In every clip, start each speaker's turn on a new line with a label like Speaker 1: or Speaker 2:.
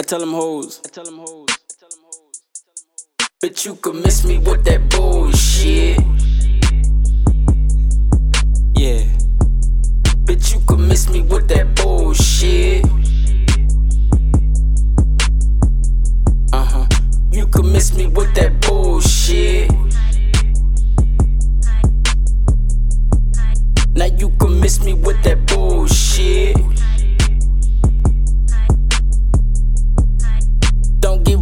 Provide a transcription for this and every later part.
Speaker 1: I tell them hoes. I tell them hoes. I tell them hoes. Bitch, you could miss me with that bullshit.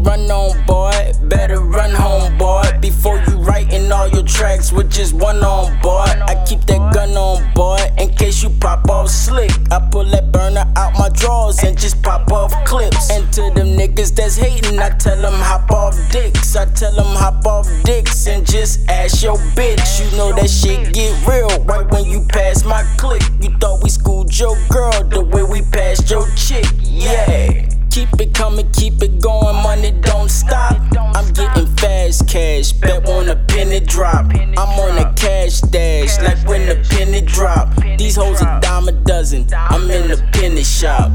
Speaker 1: Run on, boy. Better run home, boy. Before you writing all your tracks with just one on, boy. I keep that gun on, boy, in case you pop off slick. I pull that burner out my drawers and just pop off clips. And to them niggas that's hating, I tell them hop off dicks. I tell them hop off dicks and just ask your bitch. You know that shit get real right when you pass my click. You thought we schooled your girl the way we passed your chick, yeah. Keep it coming, keep it going, cash, bet when a penny drop. I'm on a cash dash, like when the penny drop. These hoes a dime a dozen, I'm in the penny shop.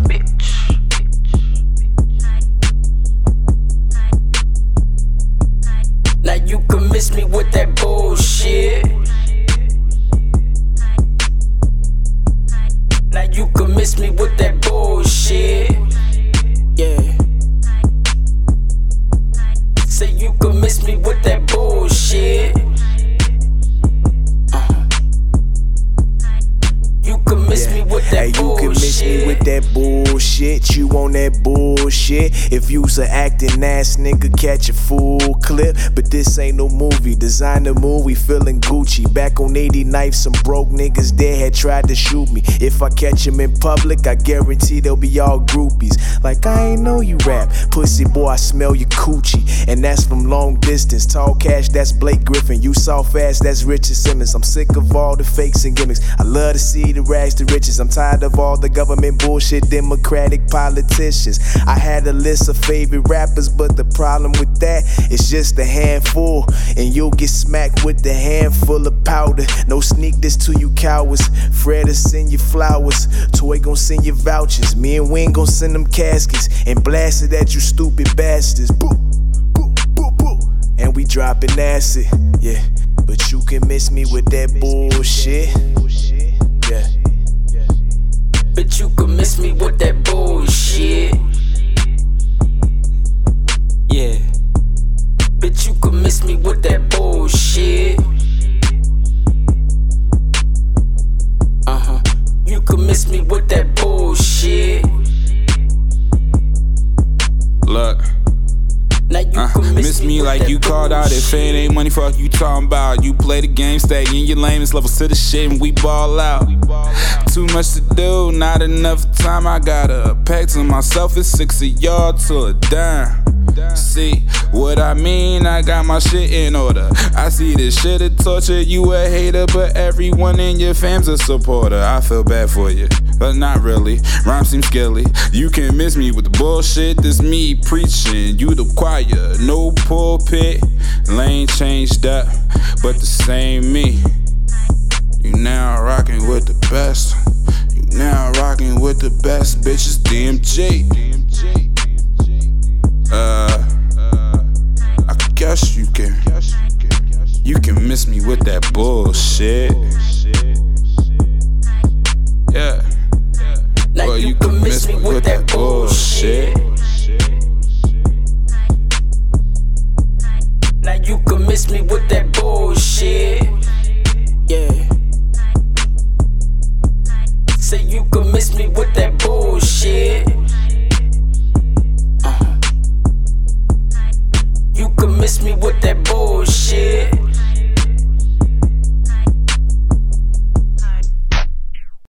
Speaker 1: Me with that bullshit. You
Speaker 2: on that bullshit. If you's a acting ass nigga, catch a full clip. But this ain't no movie. Designer movie, feeling Gucci. Back on 89th, some broke niggas there had tried to shoot me. If I catch them in public, I guarantee they'll be all groupies. Like, I ain't know you rap. Pussy boy, I smell your coochie. And that's from long distance. Tall cash, that's Blake Griffin. You soft ass, that's Richard Simmons. I'm sick of all the fakes and gimmicks. I love to see the rags to riches. I'm tired of all the government bullshit, Democratic politicians. I had a list of favorite rappers, but the problem with that is just a handful. And you'll get smacked with the handful of powder. No sneak this to you cowards. Fred will send you flowers. Toy gon' send you vouchers. Me and Wayne gon' send them caskets. And blast it at you stupid bastards. And we dropping acid. Yeah. But you can miss me with that bullshit. Yeah.
Speaker 1: But you could miss me with that bullshit. Yeah. But you could miss me with that bullshit. Uh huh. You could miss me with that bullshit.
Speaker 3: Look.
Speaker 1: Now you
Speaker 3: Uh, miss me like you called out. If it ain't money, fuck you talking about. You play the game, stay in your lane. It's level to the shit, and we ball out. Not enough time. I gotta pack to myself. It's six y'all to a dime. See what I mean? I got my shit in order. I see this shit a torture. You a hater, but everyone in your fam's a supporter. I feel bad for you, but not really. Rhyme seems skilly. You can miss me with the bullshit. This me preaching. You the choir, no pulpit. Lane changed up, but the same me. You now rocking with the best. Now rocking with the best bitches. DMJ. Uh, I guess you can. You can miss me with that bullshit. Yeah.
Speaker 1: Now
Speaker 3: Well,
Speaker 1: you,
Speaker 3: you can
Speaker 1: miss me with that bullshit. Miss me with that bullshit. Uh-huh. You could miss me with that bullshit.